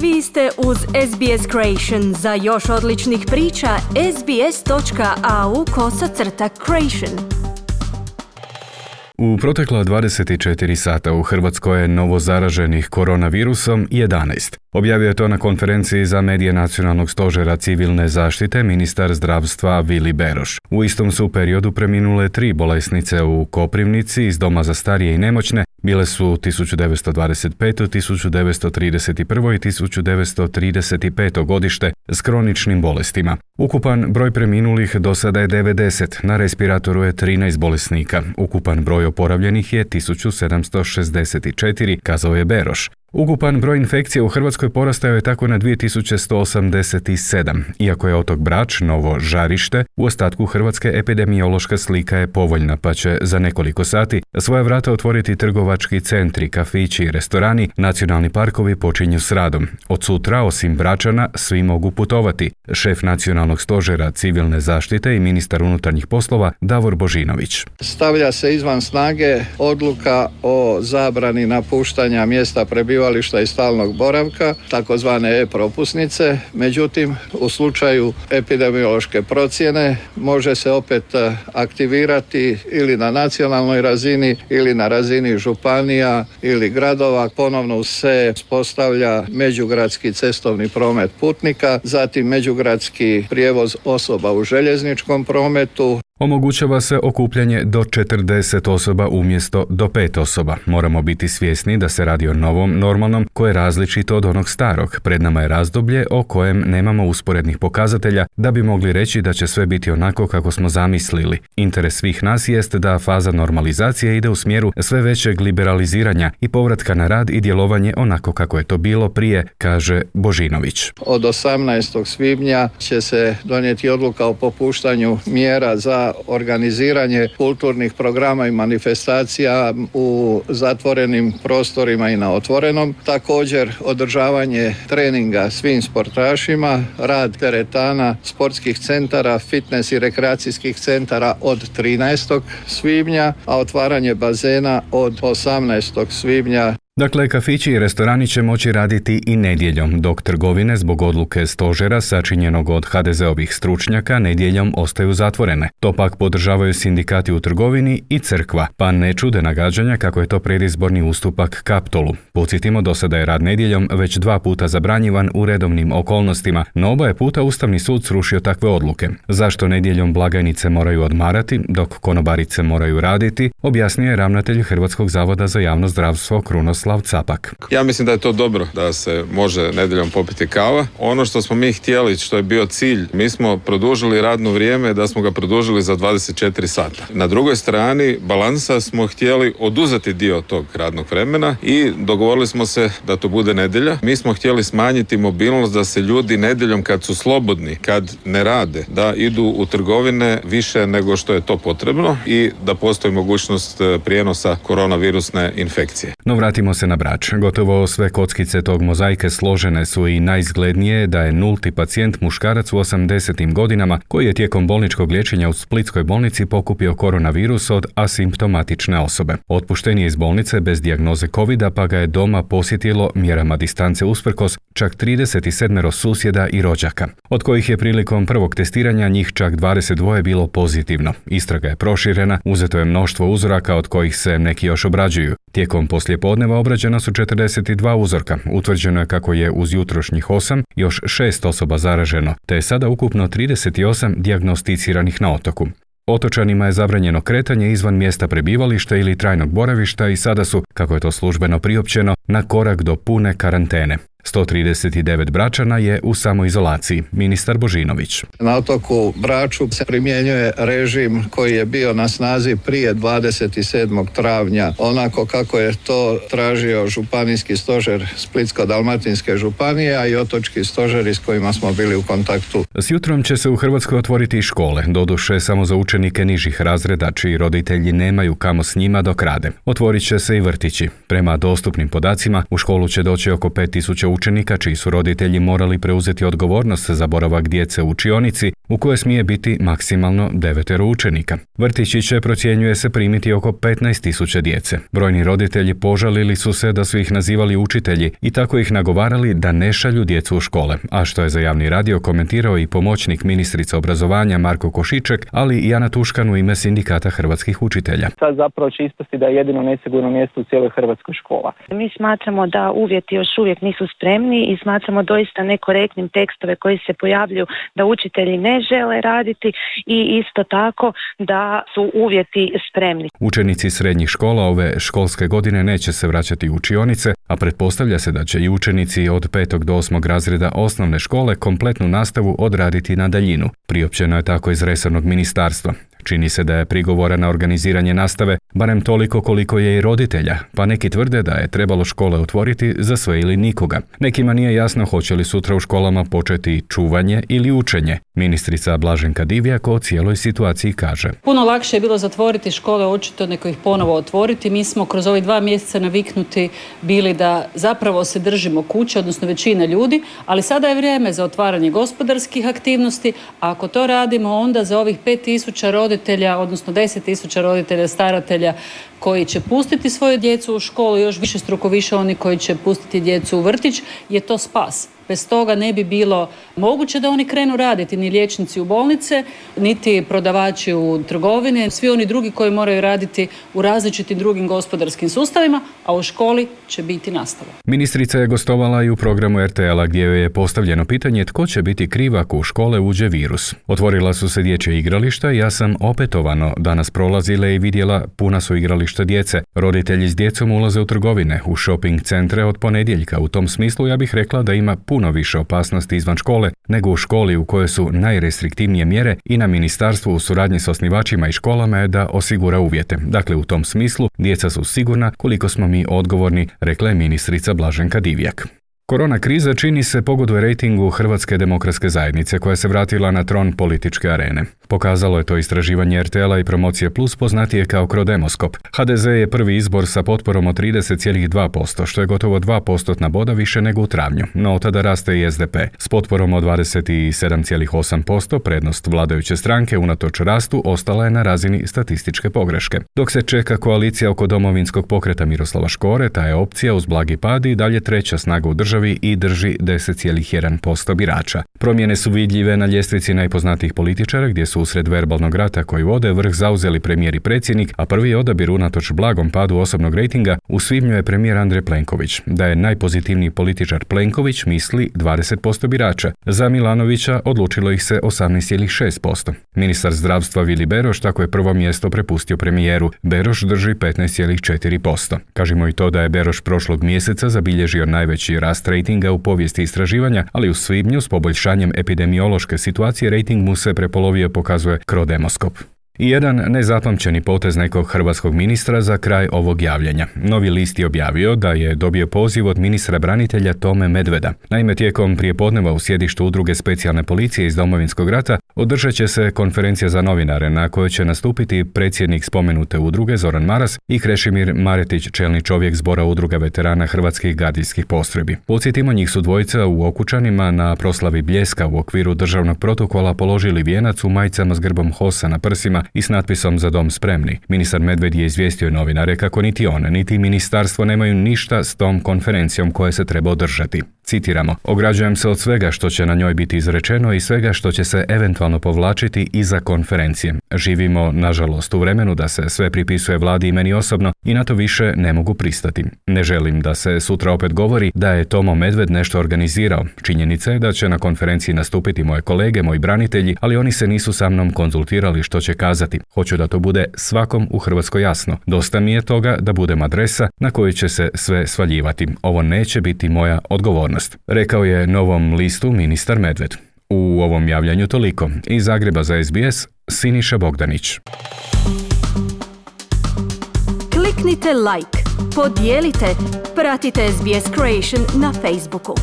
Vi ste uz SBS Creation. Za još odličnih priča, sbs.au kosacrta creation. U protekla 24 sata u Hrvatskoj je novo zaraženih koronavirusom 11. Objavio je to na konferenciji za medije Nacionalnog stožera civilne zaštite ministar zdravstva Vili Beroš. U istom su periodu preminule tri bolesnice u Koprivnici iz Doma za starije i nemoćne, Bile su 1925., 1931. i 1935. godište s kroničnim bolestima. Ukupan broj preminulih do sada je 90, na respiratoru je 13 bolesnika. Ukupan broj oporavljenih je 1764, kazao je Beroš. Ukupan broj infekcija u Hrvatskoj porastao je tako na 2187, iako je otok Brač novo žarište, u ostatku Hrvatske epidemiološka slika je povoljna, pa će za nekoliko sati svoje vrata otvoriti trgovački centri, kafići i restorani, nacionalni parkovi počinju s radom. Od sutra, osim Bračana, svi mogu putovati. Šef nacionalnog stožera civilne zaštite i ministar unutarnjih poslova Davor Božinović. Stavlja se izvan snage odluka o zabrani napuštanja mjesta prebiva prebivališta i stalnog boravka, takozvane e-propusnice. Međutim, u slučaju epidemiološke procjene može se opet e, aktivirati ili na nacionalnoj razini ili na razini županija ili gradova. Ponovno se spostavlja međugradski cestovni promet putnika, zatim međugradski prijevoz osoba u željezničkom prometu, Omogućava se okupljanje do 40 osoba umjesto do 5 osoba. Moramo biti svjesni da se radi o novom normalnom koje je različito od onog starog. Pred nama je razdoblje o kojem nemamo usporednih pokazatelja da bi mogli reći da će sve biti onako kako smo zamislili. Interes svih nas jest da faza normalizacije ide u smjeru sve većeg liberaliziranja i povratka na rad i djelovanje onako kako je to bilo prije, kaže Božinović. Od 18. svibnja će se donijeti odluka o popuštanju mjera za organiziranje kulturnih programa i manifestacija u zatvorenim prostorima i na otvorenom. Također održavanje treninga svim sportašima, rad teretana, sportskih centara, fitness i rekreacijskih centara od 13. svibnja, a otvaranje bazena od 18. svibnja Dakle, kafići i restorani će moći raditi i nedjeljom, dok trgovine zbog odluke stožera sačinjenog od HDZ-ovih stručnjaka nedjeljom ostaju zatvorene. To pak podržavaju sindikati u trgovini i crkva, pa ne čude nagađanja kako je to predizborni ustupak Kaptolu. Podsjetimo, do sada je rad nedjeljom već dva puta zabranjivan u redovnim okolnostima, no oba je puta Ustavni sud srušio takve odluke. Zašto nedjeljom blagajnice moraju odmarati, dok konobarice moraju raditi, objasnio je ravnatelj Hrvatskog zavoda za javno zdravstvo Krunos Miroslav Capak. Ja mislim da je to dobro da se može nedjeljom popiti kava. Ono što smo mi htjeli, što je bio cilj, mi smo produžili radno vrijeme da smo ga produžili za 24 sata. Na drugoj strani balansa smo htjeli oduzeti dio tog radnog vremena i dogovorili smo se da to bude nedjelja. Mi smo htjeli smanjiti mobilnost da se ljudi nedjeljom kad su slobodni, kad ne rade, da idu u trgovine više nego što je to potrebno i da postoji mogućnost eh, prijenosa koronavirusne infekcije. No vratimo se na brač. Gotovo sve kockice tog mozaike složene su i najizglednije da je nulti pacijent muškarac u 80. godinama koji je tijekom bolničkog liječenja u Splitskoj bolnici pokupio koronavirus od asimptomatične osobe. Otpušten je iz bolnice bez dijagnoze covid pa ga je doma posjetilo mjerama distance usprkos čak 37 susjeda i rođaka, od kojih je prilikom prvog testiranja njih čak 22 bilo pozitivno. Istraga je proširena, uzeto je mnoštvo uzoraka od kojih se neki još obrađuju. Tijekom poslijepodneva obrađena su 42 uzorka. Utvrđeno je kako je uz jutrošnjih 8 još 6 osoba zaraženo, te je sada ukupno 38 dijagnosticiranih na otoku. Otočanima je zabranjeno kretanje izvan mjesta prebivališta ili trajnog boravišta i sada su, kako je to službeno priopćeno, na korak do pune karantene. 139 Bračana je u samoizolaciji, ministar Božinović. Na otoku Braču se primjenjuje režim koji je bio na snazi prije 27. travnja, onako kako je to tražio županijski stožer Splitsko-Dalmatinske županije, a i otočki stožeri s kojima smo bili u kontaktu. S jutrom će se u Hrvatskoj otvoriti škole, doduše samo za učenike nižih razreda, čiji roditelji nemaju kamo s njima dok rade. Otvorit će se i vrtići. Prema dostupnim podacima, u školu će doći oko 5000 učenika čiji su roditelji morali preuzeti odgovornost za boravak djece u učionici u kojoj smije biti maksimalno devetero učenika. Vrtići će procjenjuje se primiti oko 15.000 djece. Brojni roditelji požalili su se da su ih nazivali učitelji i tako ih nagovarali da ne šalju djecu u škole, a što je za javni radio komentirao i pomoćnik ministrice obrazovanja Marko Košiček, ali i Jana Tuškan u ime sindikata hrvatskih učitelja. Sad zapravo će ispasti da je jedino nesigurno mjesto u cijeloj Hrvatskoj škola. Mi smatramo da uvjeti još uvijek nisu spremni i smatramo doista nekorektnim tekstove koji se pojavljuju da učitelji ne žele raditi i isto tako da su uvjeti spremni. Učenici srednjih škola ove školske godine neće se vraćati u učionice, a pretpostavlja se da će i učenici od 5. do 8. razreda osnovne škole kompletnu nastavu odraditi na daljinu. Priopćeno je tako iz resornog ministarstva. Čini se da je prigovora na organiziranje nastave barem toliko koliko je i roditelja, pa neki tvrde da je trebalo škole otvoriti za sve ili nikoga. Nekima nije jasno hoće li sutra u školama početi čuvanje ili učenje. Ministrica Blaženka Divjak o cijeloj situaciji kaže. Puno lakše je bilo zatvoriti škole očito nego ih ponovo otvoriti. Mi smo kroz ovih dva mjeseca naviknuti bili da zapravo se držimo kuće, odnosno većina ljudi, ali sada je vrijeme za otvaranje gospodarskih aktivnosti, a ako to radimo onda za ovih 5000 roditelja, odnosno 10.000 roditelja, staratelja koji će pustiti svoju djecu u školu, još više struko više oni koji će pustiti djecu u vrtić, je to spas. Bez toga ne bi bilo moguće da oni krenu raditi, ni liječnici u bolnice, niti prodavači u trgovine, svi oni drugi koji moraju raditi u različitim drugim gospodarskim sustavima, a u školi će biti nastava. Ministrica je gostovala i u programu RTL-a gdje joj je postavljeno pitanje tko će biti kriv ako u škole uđe virus. Otvorila su se dječje igrališta i ja sam opetovano danas prolazila i vidjela puna su igrališta djece. Roditelji s djecom ulaze u trgovine, u shopping centre od ponedjeljka. U tom smislu ja bih rekla da ima puno više opasnosti izvan škole nego u školi u kojoj su najrestriktivnije mjere i na ministarstvu u suradnji s osnivačima i školama je da osigura uvjete. Dakle, u tom smislu djeca su sigurna koliko smo mi odgovorni, rekla je ministrica Blaženka Divjak. Korona kriza čini se pogoduje rejtingu Hrvatske demokratske zajednice koja se vratila na tron političke arene. Pokazalo je to istraživanje RTL-a i promocije Plus poznatije kao Krodemoskop. HDZ je prvi izbor sa potporom od 30,2%, što je gotovo 2% boda više nego u travnju, no od tada raste i SDP. S potporom od 27,8% prednost vladajuće stranke unatoč rastu ostala je na razini statističke pogreške. Dok se čeka koalicija oko domovinskog pokreta Miroslava Škore, ta je opcija uz blagi pad i dalje treća snaga u državi i drži 10,1% birača. Promjene su vidljive na ljestvici najpoznatijih političara gdje su usred verbalnog rata koji vode vrh zauzeli premijer i predsjednik, a prvi odabir unatoč blagom padu osobnog rejtinga u svibnju je premijer Andrej Plenković. Da je najpozitivniji političar Plenković misli 20% birača. Za Milanovića odlučilo ih se 18,6%. Ministar zdravstva Vili Beroš tako je prvo mjesto prepustio premijeru. Beroš drži 15,4%. Kažemo i to da je Beroš prošlog mjeseca zabilježio najveći rast rejtinga u povijesti istraživanja, ali u svibnju s poboljšanjem epidemiološke situacije rejting mu se prepolovio po pokazuje Krodemoskop. I jedan nezapamćeni potez nekog hrvatskog ministra za kraj ovog javljanja. Novi list je objavio da je dobio poziv od ministra branitelja Tome Medveda. Naime, tijekom prijepodneva u sjedištu udruge specijalne policije iz Domovinskog rata održat će se konferencija za novinare na kojoj će nastupiti predsjednik spomenute udruge Zoran Maras i Krešimir Maretić, čelni čovjek zbora udruga veterana hrvatskih gardijskih postrojbi. Podsjetimo njih su dvojica u Okučanima na proslavi Bljeska u okviru državnog protokola položili vijenac u majicama s grbom Hosa na prsima i s natpisom za dom spremni. Ministar Medved je izvijestio novinare kako niti on, niti ministarstvo nemaju ništa s tom konferencijom koje se treba održati. Citiramo, ograđujem se od svega što će na njoj biti izrečeno i svega što će se eventualno povlačiti iza konferencije. Živimo, nažalost, u vremenu da se sve pripisuje vladi i meni osobno i na to više ne mogu pristati. Ne želim da se sutra opet govori da je Tomo Medved nešto organizirao. Činjenica je da će na konferenciji nastupiti moje kolege, moji branitelji, ali oni se nisu sa mnom konzultirali što će kazati. Hoću da to bude svakom u Hrvatskoj jasno. Dosta mi je toga da budem adresa na kojoj će se sve svaljivati. Ovo neće biti moja odgovornost. Rekao je novom listu ministar Medved. U ovom javljanju toliko. Iz Zagreba za SBS, Siniša Bogdanić. Kliknite like, podijelite, pratite SBS Creation na Facebooku.